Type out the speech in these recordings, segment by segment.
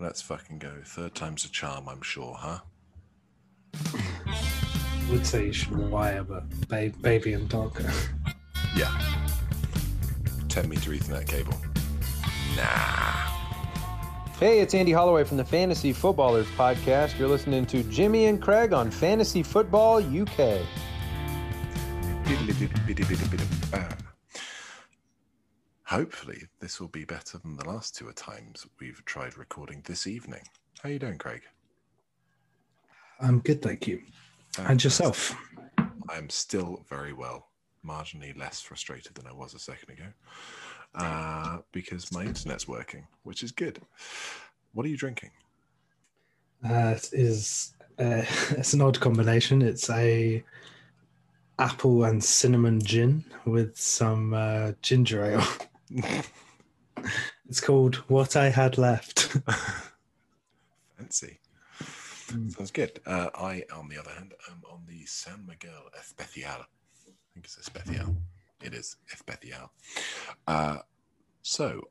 Let's fucking go. Third time's a charm, I'm sure, huh? would say you should wire, but ba- baby and dog. Yeah. 10 meter Ethernet cable. Nah. Hey, it's Andy Holloway from the Fantasy Footballers podcast. You're listening to Jimmy and Craig on Fantasy Football UK. Hopefully, this will be better than the last two times we've tried recording this evening. How are you doing, Craig? I'm good, thank you. And yourself? I'm still very well, marginally less frustrated than I was a second ago, uh, because my internet's working, which is good. What are you drinking? Uh, it is uh, it's an odd combination. It's a apple and cinnamon gin with some uh, ginger ale. it's called What I Had Left. Fancy. Sounds good. Uh, I, on the other hand, am on the San Miguel Especial. I think it's Especial. It is Especial. Uh, so,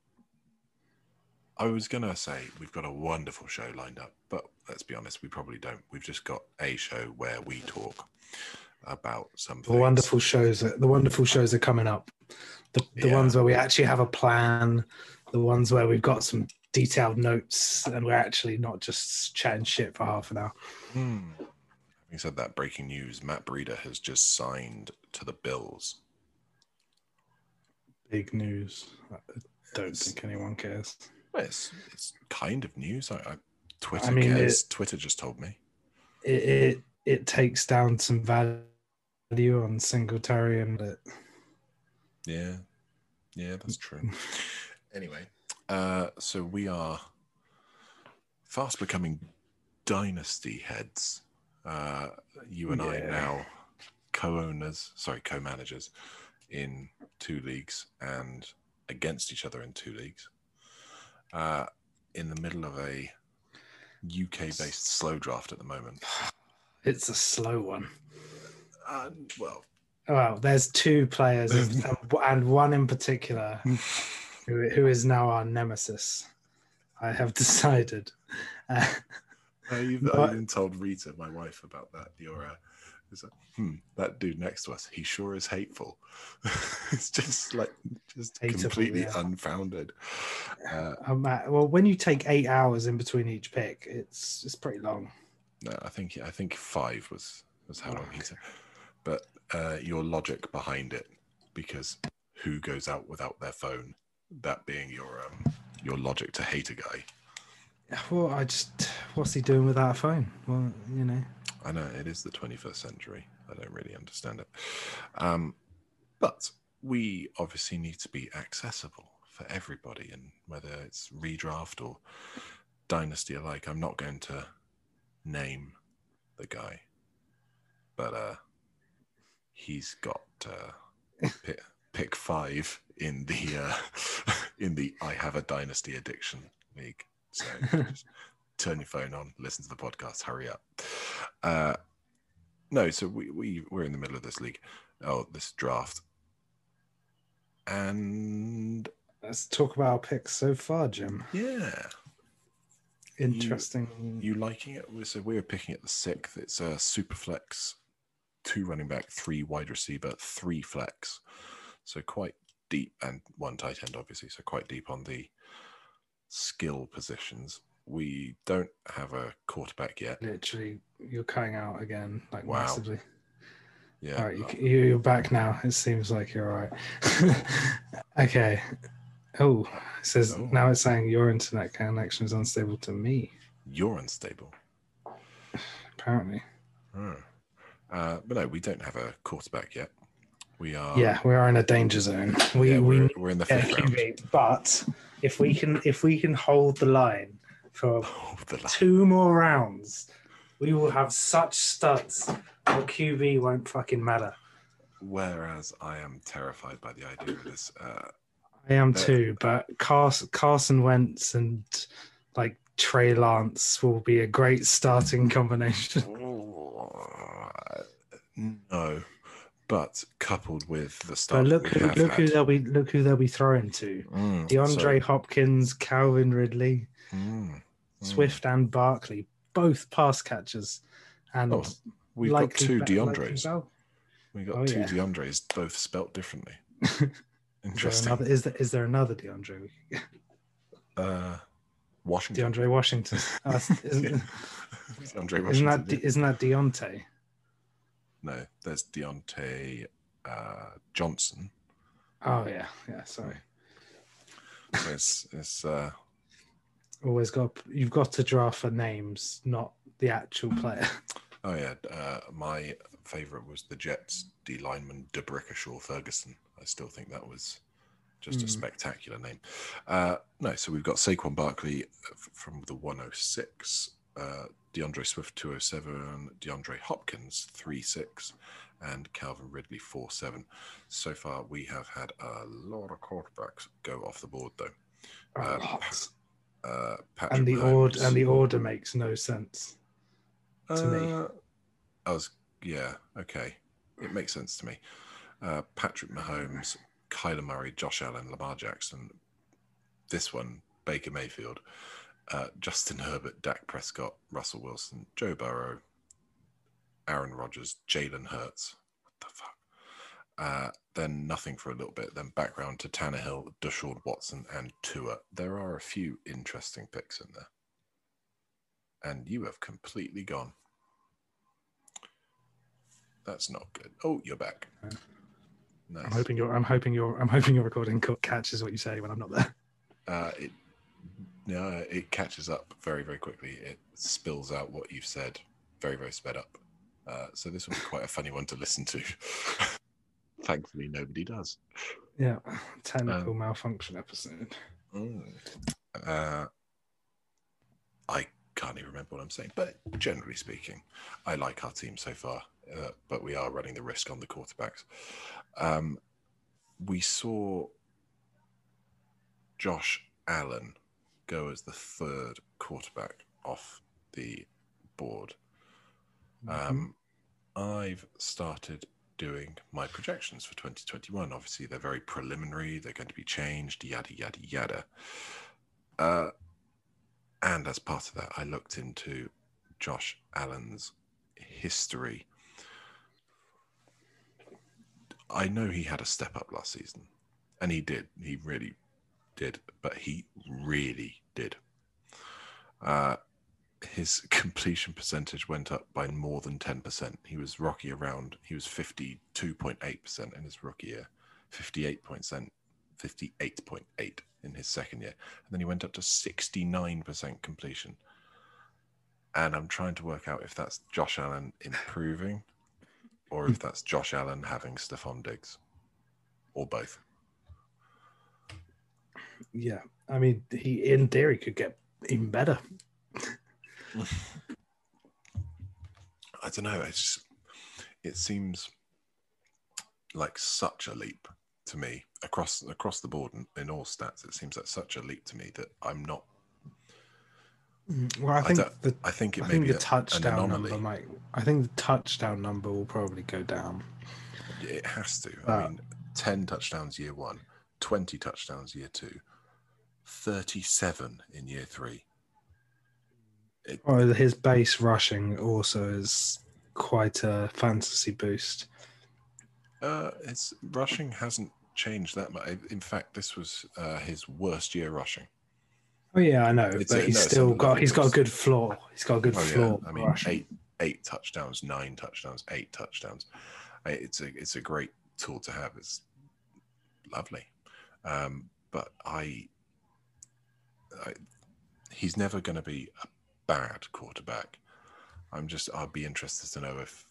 I was going to say we've got a wonderful show lined up, but let's be honest, we probably don't. We've just got a show where we talk about some The wonderful shows. are, The wonderful shows are coming up. The, the Yeah. ones where we actually have a plan. The ones where we've got some detailed notes and we're actually not just chatting shit for half an hour. Hmm. Having said that, breaking news: Matt Breida has just signed to the Bills. Big news. I don't think anyone cares. It's, it's kind of news. I, I Twitter I mean, cares. Twitter just told me. It, it it takes down some value on Singletary and it, Yeah, yeah, that's true. anyway, uh, so we are fast becoming dynasty heads. Uh, you and I Yeah. now co-owners, sorry, co-managers in two leagues and against each other in two leagues. Uh, in the middle of a UK-based slow draft at the moment. it's a slow one. Uh, well, Well, there's two players and, and one in particular who, who is now our nemesis. I have decided. Uh, I even, But- I even told Rita, my wife, about that. You're, uh, is that, hmm, that dude next to us, he sure is hateful. it's just like, just Hateable, completely yeah. unfounded. Uh, I'm well, when you take eight hours in between each pick, it's it's pretty long. no, I think I think five was was how long he said. But uh, your logic behind it, because who goes out without their phone? That being your um, your logic to hate a guy. Well, I just what's he doing without a phone? Well, you know, I know it is the 21st century. I don't really understand it. Um, but we obviously need to be accessible for everybody, and whether it's redraft or dynasty alike, I'm not going to name the guy, but uh, he's got uh, pick, pick five in the uh, in the I have a dynasty addiction league. So just turn your phone on, listen to the podcast, hurry up. Uh, no, so we, we we're in the middle of this league, oh, this draft, and let's talk about our picks so far, Jim. yeah, Interesting. you liking it? So we were picking at the sixth. It's a super flex, two running back, three wide receiver, three flex, so quite deep, and one tight end, obviously, so quite deep on the skill positions. We don't have a quarterback yet. Literally, you're cutting out again, like Wow. massively. Yeah, All right, you, you're back now. It seems like you're all right. okay. Oh, it says Oh. now it's saying your internet connection is unstable to me. you're unstable. Apparently, Hmm. Uh, but no, we don't have a quarterback yet. We are. yeah, we are in a danger zone. We yeah, we we're, need we're in the fifth round. QB, but if we can if we can hold the line for the la- two more rounds, we will have such studs. Our QB won't fucking matter. Whereas I am terrified by the idea of this. Uh, I am But- too, but Carson, Carson Wentz and like Trey Lance will be a great starting combination. No, but coupled with the But look who look who they'll be look who they'll be throwing to. Mm, DeAndre so- Hopkins, Calvin Ridley. mm. Swift and Barkley, both pass catchers, and Oh, We've got two be- DeAndres. Bell. We got Oh, two yeah. DeAndres, both spelt differently. Is there Interesting. another? Is there, is there another DeAndre? Uh, Washington. DeAndre Washington. Uh, isn't. DeAndre Washington. isn't that yeah. Isn't that Diontae? No, there's Diontae uh, Johnson. Oh yeah, yeah. Sorry. So it's, it's uh, Always got you've got to draft for names, not the actual player. oh yeah. Uh, my favorite was the Jets D lineman D'Brickashaw Ferguson. I still think that was just a Hmm. spectacular name. Uh, no, so we've got Saquon Barkley f- from the 106, uh, D'Andre Swift 207, DeAndre Hopkins 36, and Calvin Ridley 47. So far, we have had a lot of quarterbacks go off the board, though. A Uh, lot. Uh, And the Mahomes- order and the order makes no sense. to me. Uh, I was, yeah, okay. It makes sense to me. Uh, Patrick Mahomes, Kyler Murray, Josh Allen, Lamar Jackson. This one, Baker Mayfield, uh, Justin Herbert, Dak Prescott, Russell Wilson, Joe Burrow, Aaron Rodgers, Jalen Hurts. What the fuck? Uh, then nothing for a little bit. Then background to Tannehill, Deshaun Watson, and Tua. There are a few interesting picks in there. And you have completely gone. That's not good. Oh, you're back. Nice. I'm hoping your I'm hoping your I'm hoping your recording co- catches what you say when I'm not there. Uh, it no, it catches up very, very quickly. It spills out what you've said very, very sped up. Uh, so this will be quite a funny one to listen to. Thankfully, nobody does. Yeah, technical Um, malfunction episode. Mm. Uh, I can't even remember what I'm saying, but generally speaking, I like our team so far. Uh, but we are running the risk on the quarterbacks. Um, we saw Josh Allen go as the third quarterback off the board. Um, I've started doing my projections for 2021. Obviously, they're very preliminary, they're going to be changed, yada, yada, yada. Uh, and as part of that, I looked into Josh Allen's history. I know he had a step up last season, and he did. He really did, but he really did. Uh, his completion percentage went up by more than 10%. He was rocky around, he was 52.8% in his rookie year, 58%, 58.8 in his second year. And then he went up to 69% completion. And I'm trying to work out if that's Josh Allen improving or if that's Josh Allen having Stefon Diggs or both. Yeah, I mean, he in theory could get even better. I don't know. It's it seems like such a leap to me across across the board in, in all stats. It seems like such a leap to me that I'm not. Well, I think don't- the I think it I may think be the a- touchdown number might. I think the touchdown number will probably go down. It has to. Uh, I mean, ten touchdowns year one, twenty touchdowns year two, thirty-seven in year three. It, Or his base rushing also is quite a fantasy boost. Uh, his rushing hasn't changed that much. In fact, this was uh, his worst year rushing. Oh yeah, I know, It's but he's no, still got he's got a good floor. He's got a good Oh floor. yeah, I mean rushing. eight eight touchdowns, nine touchdowns, eight touchdowns. It's a it's a great tool to have. It's lovely, um, but I, I he's never going to be a bad quarterback. I'm just I'd be interested to know if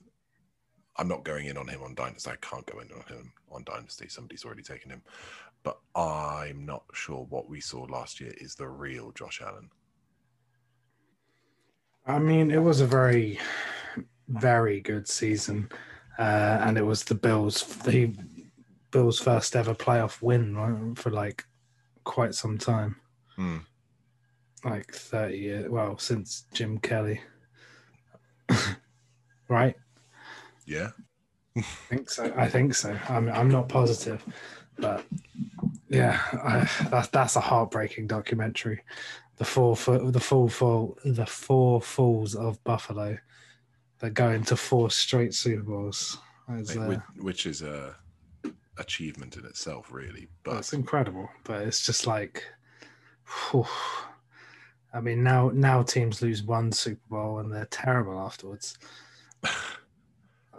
I'm not going in on him on Dynasty. I can't go in on him on Dynasty. Somebody's already taken him, but I'm not sure what we saw last year is the real Josh Allen. I mean, it was a very, very good season, uh, and it was the Bills the Bills' first ever playoff win right, for like quite some time, Hmm. like thirty years. Well, since Jim Kelly, right? Yeah. I think so. I think so. I'm I'm not positive, but Yeah, I, that's that's a heartbreaking documentary. The four fo- the full fall the four falls of Buffalo that go into four straight Super Bowls. Like, uh, which, which is a achievement in itself, really. But it's incredible, but it's just like, whew. I mean, now now teams lose one Super Bowl and they're terrible afterwards. That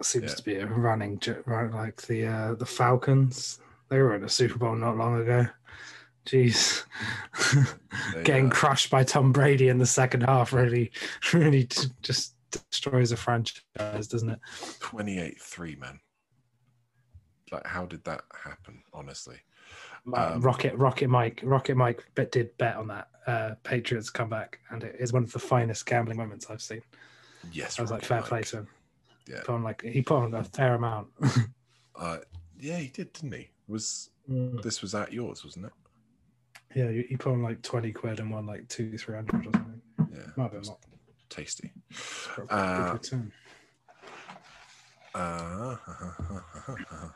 seems Yeah. to be a running right like the uh, the Falcons. They were in a Super Bowl not long ago. Jeez, they, getting uh, crushed by Tom Brady in the second half really, really just destroys a franchise, doesn't it? 28-3, man. Like, how did that happen? Honestly, Um, Rocket Rocket Mike Rocket Mike bet, did bet on that uh, Patriots comeback, and it is one of the finest gambling moments I've seen. yes, I was like, fair Mike. play to him. Yeah, Put on like he put on a fair amount. uh, yeah, he did, didn't he? Was this was at yours, wasn't it? yeah, he put on like twenty quid and won like two three hundred or something. Yeah, Might have been was more. tasty. A Uh.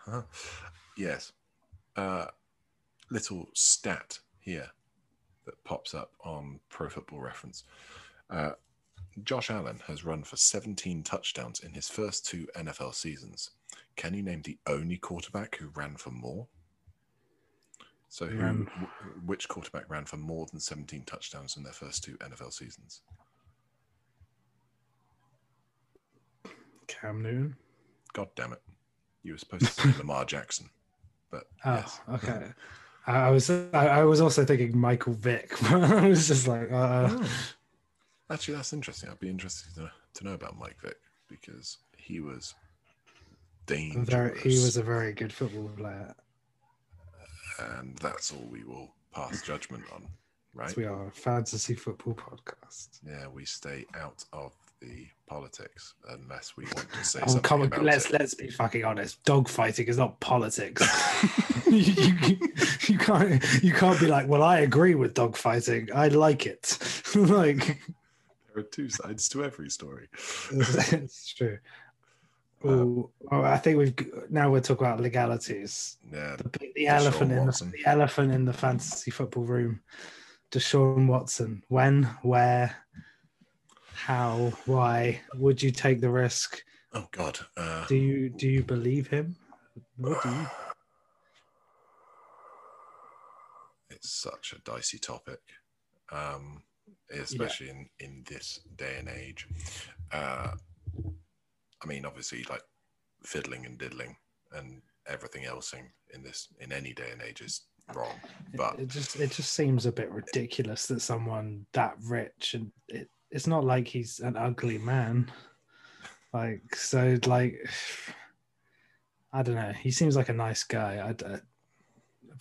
Uh, yes. Uh, little stat here that pops up on Pro Football Reference. Uh, Josh Allen has run for 17 touchdowns in his first two NFL seasons. Can you name the only quarterback who ran for more? So, who, wh- which quarterback ran for more than 17 touchdowns in their first two NFL seasons? Cam Newton. God damn it. You were supposed to say Lamar Jackson. But Oh, yes. okay. I was I, was also thinking Michael Vick. I was just like, uh, Oh. Actually, that's interesting. I'd be interested to, to know about Mike Vick because he was dangerous. very, he was a very good football player. and that's all we will pass judgment on, right? We are a fantasy football podcast. Yeah, we stay out of the politics unless we want to say Oh, something come on, about let's it. let's be fucking honest. Dog fighting is not politics. you, you, you can't you can't be like, well, I agree with dog fighting. I like it. like There are two sides to every story. it's true. Um, well, I think we've now we're talking about legalities. yeah, The, the elephant in the, the elephant in the fantasy football room. Deshaun Watson. When, where, how, why would you take the risk? oh god. Uh, Do you do you believe him? What do you? it's such a dicey topic, um, especially in, in this day and age. Uh, I mean, obviously, like fiddling and diddling and everything else in, in this in any day and age is wrong. But it just it just seems a bit ridiculous that someone that rich and it, it's not like he's an ugly man. Like so, like I don't know. He seems like a nice guy. I, d-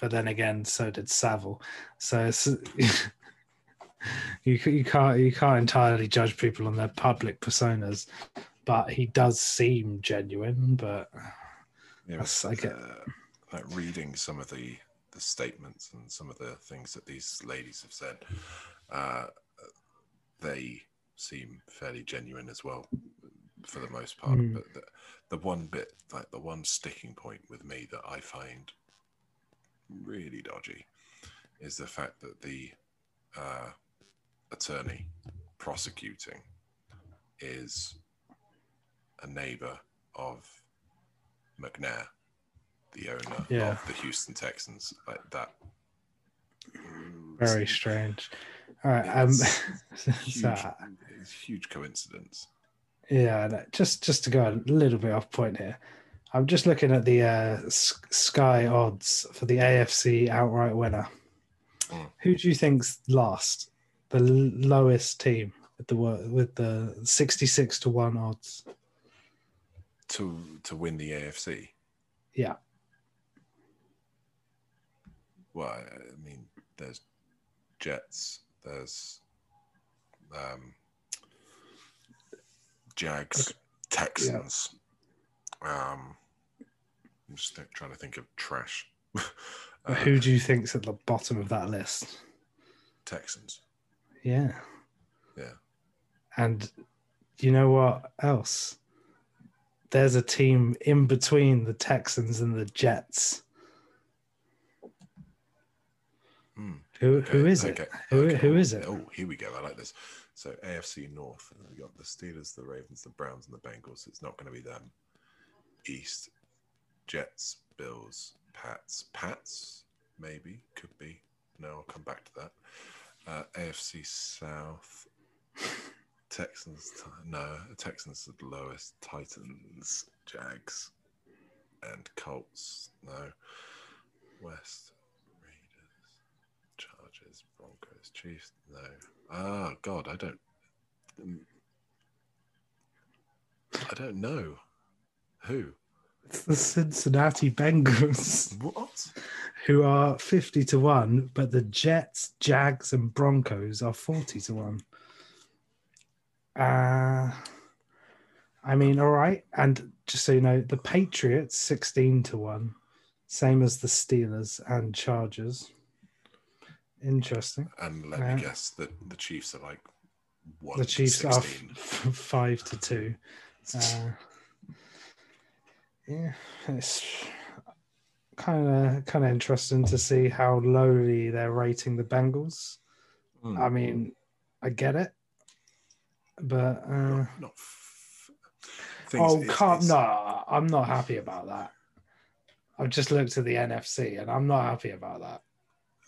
but then again, so did Savile. So you you can't you can't entirely judge people on their public personas. But he does seem genuine. But know, That's- I get- uh, like reading some of the the statements and some of the things that these ladies have said, uh, they seem fairly genuine as well, for the most part. Mm. But the, the one bit, like the one sticking point with me that I find really dodgy, is the fact that the uh, attorney prosecuting is a neighbor of McNair, the owner Yeah. of the Houston Texans. Like that. Very strange. All right. Um, It's Huge, so, it's a huge coincidence. Yeah, just just to go a little bit off point here, I'm just looking at the uh, Sky odds for the AFC outright winner. Mm. Who do you think's last? The lowest team with the with the 66 to one odds. To to win the AFC. Yeah, Well, I mean, there's Jets, there's um, Jags, Texans. Um, I'm just trying to think of trash. Uh, who do you think's at the bottom of that list? Texans. Yeah, Yeah. and you know what else? There's a team in between the Texans and the Jets. Hmm. Who is it? okay, Who okay. who is it? Oh, here we go. I like this. So AFC North, we got the Steelers, the Ravens, the Browns, and the Bengals. It's not going to be them. East, Jets, Bills, Pats, Pats, maybe could be. No, I'll come back to that. Uh, AFC South, Texans. No, Texans are the lowest. Titans, Jags, and Colts. No. West, Raiders, Chargers, Broncos, Chiefs. No. Ah, God, I don't. mm, I don't know. Who? It's the Cincinnati Bengals, What? who are 50 to 1, but the Jets, Jags, and Broncos are 40 to 1. Uh, I mean, all right. And just so you know, the Patriots, 16 to 1, same as the Steelers and Chargers. Interesting. And let Yeah. me guess that the Chiefs are like one. the Chiefs are 16. f- f- 5 to 2. Uh, yeah, it's kind of kind of interesting to see how lowly they're rating the Bengals. Hmm. I mean, I get it, but uh, not, not f- oh, it's- can't it's- no, I'm not happy about that. I've just looked at the NFC and I'm not happy about that.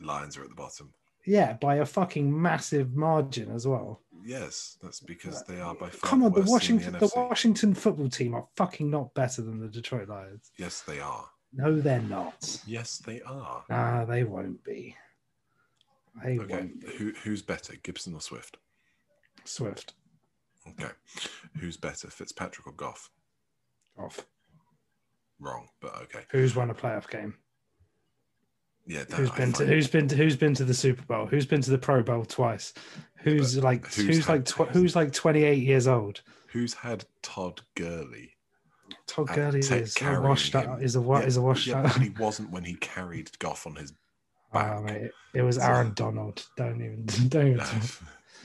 Lions are at the bottom. Yeah, by a fucking massive margin as well. Yes, that's because they are by far. Come on, the Washington, the, the, Washington football team are fucking not better than the Detroit Lions. Yes, they are. No, they're not. Yes, they are. Nah, they won't be. They Okay, won't be. who who's better, Gibson or Swift? Swift Okay, who's better, Fitzpatrick or Goff? Goff. Wrong, but okay. Who's won a playoff game? Yeah, that, Who's been to who's been to who's been to the Super Bowl? Who's been to the Pro Bowl twice? Who's but like who's who's, like tw- who's like 28 years old? who's had Todd Gurley? Todd Gurley is a washed out. Is a what? Yeah, Is a washed yeah, out. but he wasn't when he carried Goff on his back. Oh, mate, it was Aaron Donald. Don't even don't even. No,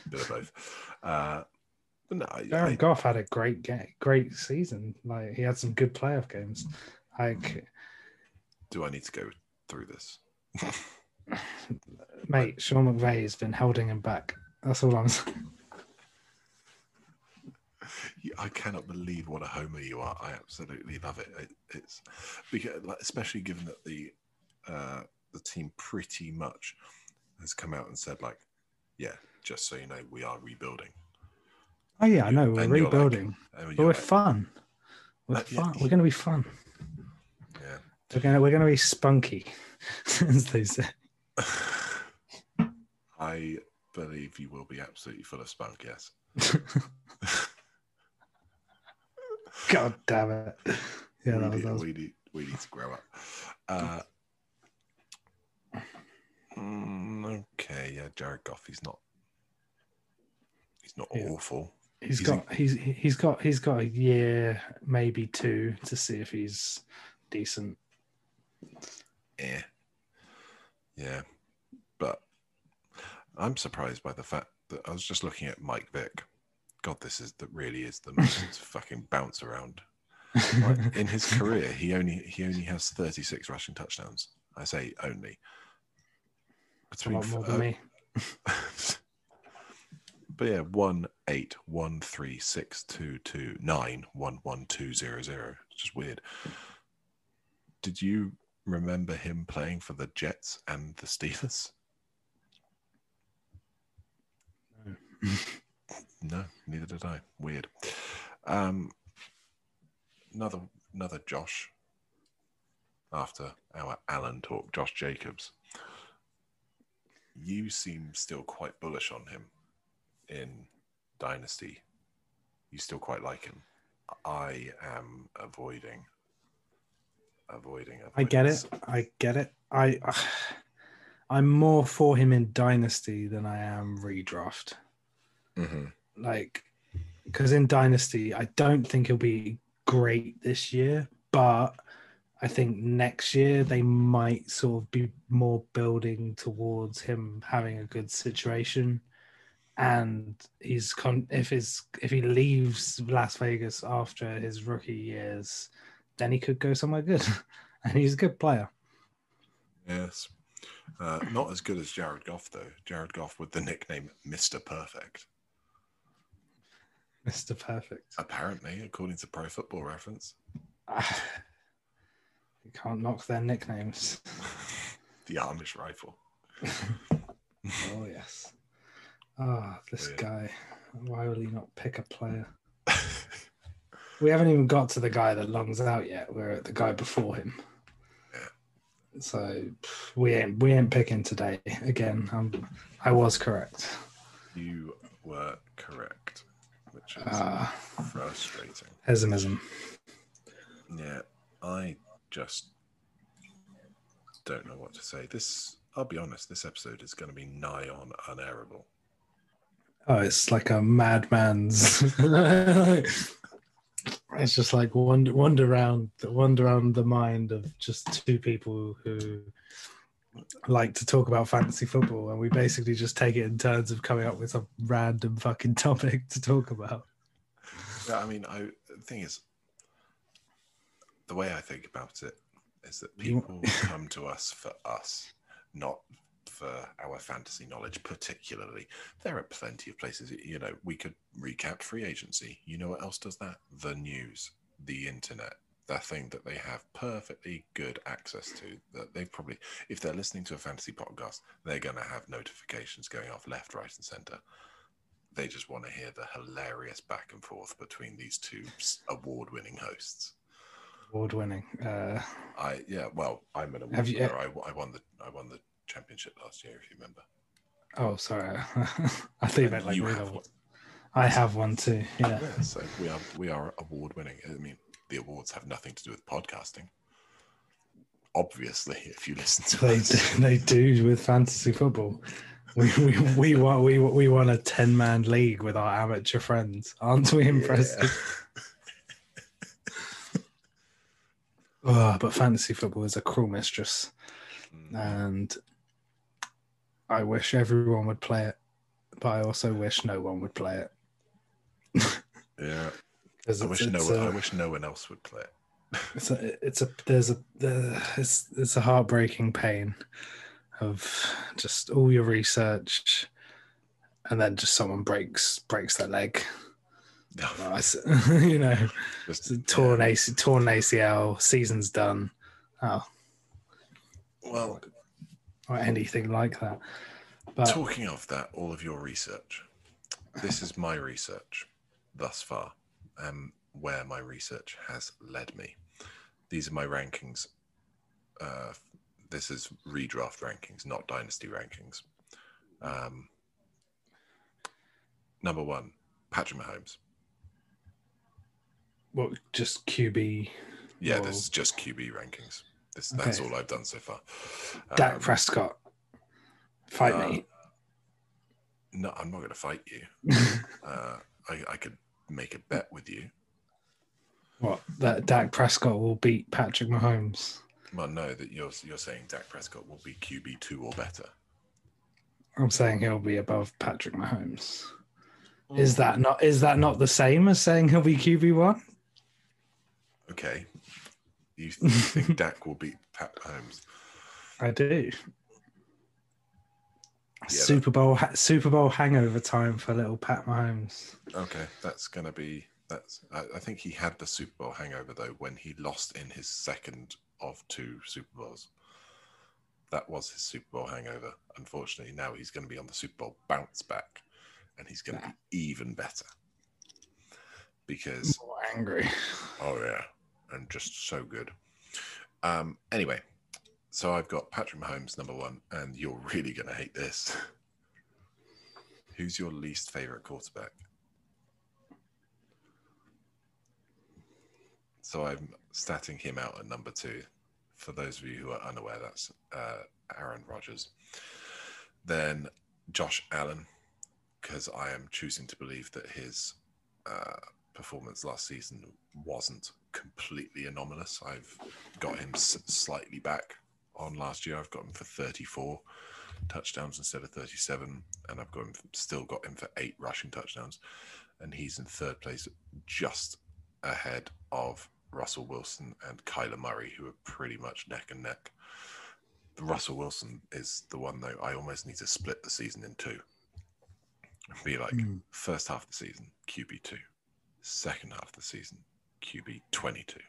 bit of both. Uh, but no, Aaron I- Goff had a great game, great season. Like he had some good playoff games. Like, do I need to go through this? mate, Sean McVay has been holding him back. That's all I'm saying. I cannot believe what a homer you are. I absolutely love it. it it's because, like, especially given that the uh, the team pretty much has come out and said, like, yeah, just so you know, we are rebuilding. Oh yeah, I know we're And you're like- rebuilding, but we're like, fun. We're Uh, yeah. fun. We're going to be fun. yeah. We're going to we're to be spunky, as they say. I believe you will be absolutely full of spunk. Yes. God damn it! Yeah, we, that was, need, that was we need we need to grow up. Uh, mm, okay, yeah, Jared Goff. He's not. He's not Yeah. awful. he's he's got he's he's got he's got a year, maybe two, to see if he's decent. Eh. Yeah, but I'm surprised by the fact that I was just looking at Mike Vick. God, this is that really is the most fucking bounce around. Like, in his career, he only he only has 36 rushing touchdowns. I say only. a lot more than uh, me. but yeah, one eight one three six two two nine one one two zero zero. It's just weird. Did you remember him playing for the Jets and the Steelers? No, neither did I. Weird. Um, another another Josh. After our Allen talk, Josh Jacobs. You seem still quite bullish on him in Dynasty. You still quite like him. I am avoiding. Avoiding. I get it. I get it. I I'm more for him in Dynasty than I am redraft. Mhm. Like, because in Dynasty, I don't think he'll be great this year, but I think next year they might sort of be more building towards him having a good situation. And he's con- if his if he leaves Las Vegas after his rookie years, then he could go somewhere good. and he's a good player. Yes. Uh, not as good as Jared Goff, though. Jared Goff with the nickname Mr. Perfect. Mr. Perfect. Apparently, according to Pro Football Reference. you can't knock their nicknames. the Amish rifle. oh, yes. Ah, oh, this Weird. guy. Why will he not pick a player? We haven't even got to the guy that lungs out yet. We're at the guy before him. Yeah. So we ain't we ain't picking today. Again, I'm, I was correct. You were correct, which is Ah, frustrating. pessimism. Yeah, I just don't know what to say. This, I'll be honest, this episode is going to be nigh on unairable. Oh, it's like a madman's. it's just like wander, wander around, wander around the mind of just two people who like to talk about fantasy football, and we basically just take it in turns of coming up with some random fucking topic to talk about. Yeah, I mean, I the thing is, the way I think about it is that people come to us for us, not for our fantasy knowledge, particularly. There are plenty of places, you know, we could recap free agency. You know what else does that? The news, the internet, that thing that they have perfectly good access to. That they probably, if they're listening to a fantasy podcast, they're going to have notifications going off left, right, and center. They just want to hear the hilarious back and forth between these two award winning hosts. Award winning. Uh, I yeah, well, I'm an award Have you- winner. I, I won the I won the championship last year, if you remember. oh, sorry. I think you meant like you have one. I have one too. Yeah. Yeah, so we are we are award winning. I mean, the awards have nothing to do with podcasting. Obviously, if you listen to They us, do, they do with fantasy football. We we we won we we won a ten man league with our amateur friends. Aren't we impressive? Oh, but fantasy football is a cruel mistress, Mm, and I wish everyone would play it, but I also wish no one would play it. yeah. Because I wish no one, I a, wish no one else would play it. it's a it's a there's a uh, it's it's a heartbreaking pain of just all your research and then just someone breaks breaks their leg No, you know just, torn. AC, torn acl season's done oh Well, or anything like that but talking of that, all of your research. This is my research thus far, um, where my research has led me. These are my rankings. Uh, this is redraft rankings, not dynasty rankings. Um, number one, Patrick Mahomes. Well, just qb Yeah, Whoa. this is just QB rankings. This that's all I've done so far. dak Um, prescott fight uh, me No, I'm not going to fight you. Uh, I, I could make a bet with you. what that dak prescott will beat patrick mahomes Well, no, that you're you're saying Dak Prescott will be QB two or better. i'm saying he'll be above patrick mahomes Is that not is that not the same as saying he'll be QB one? okay? You, think Dak will beat Pat Mahomes? I do. that- Super Bowl ha- Super Bowl hangover time for little Pat Mahomes. Okay, that's gonna be that's. I, I think he had the Super Bowl hangover though when he lost in his second of two Super Bowls. That was his Super Bowl hangover. Unfortunately, now he's going to be on the Super Bowl bounce back, and he's going to be even better because More angry. Oh yeah, and just so good. Um. Anyway, so I've got Patrick Mahomes number one, and you're really gonna hate this. Who's your least favorite quarterback? So I'm statting him out at number two. For those of you who are unaware, that's uh, Aaron Rodgers. Then Josh Allen, because I am choosing to believe that his uh, performance last season wasn't completely anomalous. I've got him s- slightly back on last year. I've got him for 34 touchdowns instead of 37, and I've got him still got him for eight rushing touchdowns, and he's in third place, just ahead of Russell Wilson and Kyler Murray, who are pretty much neck and neck. Russell Wilson is the one though. I almost need to split the season in two. Be like Mm. first half of the season QB two, second half of the season QB twenty two.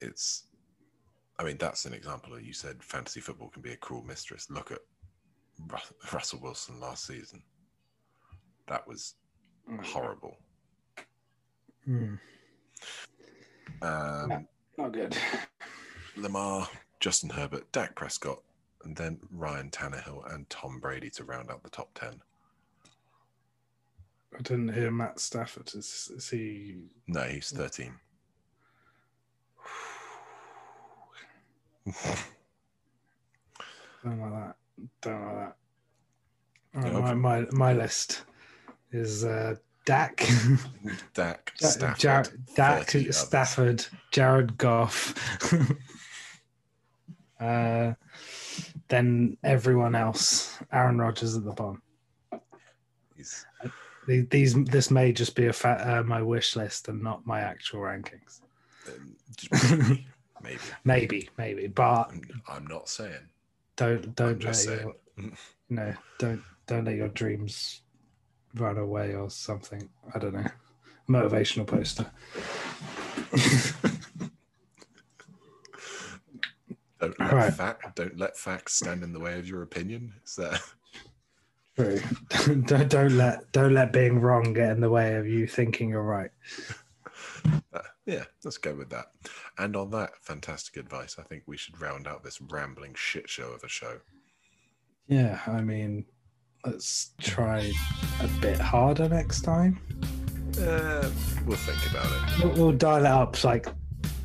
It's, I mean, that's an example. You said fantasy football can be a cruel mistress. Look at Russell Wilson last season. That was horrible. Mm. Um, Yeah. Not good. Lamar, Justin Herbert, Dak Prescott, and then Ryan Tannehill and Tom Brady to round out the top 10. I didn't hear Matt Stafford. Is, is he? No, he's 13. Don't like that. Don't like that. Right, my, my my list is uh, Dak, Dak, Stafford, Jar- Dak, 30 others. Jared Goff. uh, then everyone else. Aaron Rodgers at the bottom. He's, The- These this may just be a fa- uh, my wish list and not my actual rankings. um, maybe, maybe. Maybe, but I'm, I'm not saying. don't don't let your, no don't don't let your dreams run away or something. I don't know. Motivational poster. Don't let, Right. fact, don't let facts stand in the way of your opinion. Is that True. don't don't let don't let being wrong get in the way of you thinking you're right. Uh, yeah, let's go with that. And on that fantastic advice, I think we should round out this rambling shit show of a show. Yeah, I mean, let's try a bit harder next time. Uh, we'll think about it. We'll, we'll dial it up like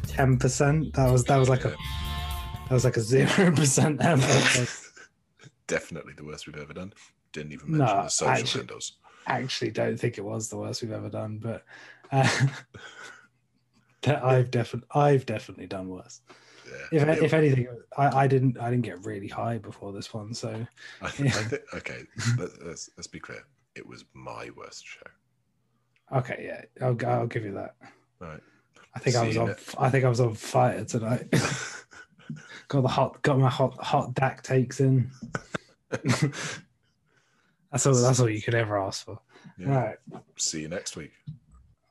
ten percent. That was that was like a that was like a zero percent effort. Definitely the worst we've ever done. Didn't even No, the social actually- handles. actually don't think it was the worst we've ever done, but uh, I've definitely I've definitely done worse. Yeah. If, if anything, I, I didn't I didn't get really high before this one, so I, I yeah. think, okay, let, let's, let's be clear. It was my worst show. okay, yeah, I'll I'll give you that. Right. I think I was on I think I was on fire tonight. got the hot got my hot hot Dak takes in. That's all that's all you could ever ask for. Yeah. Right. See you next week.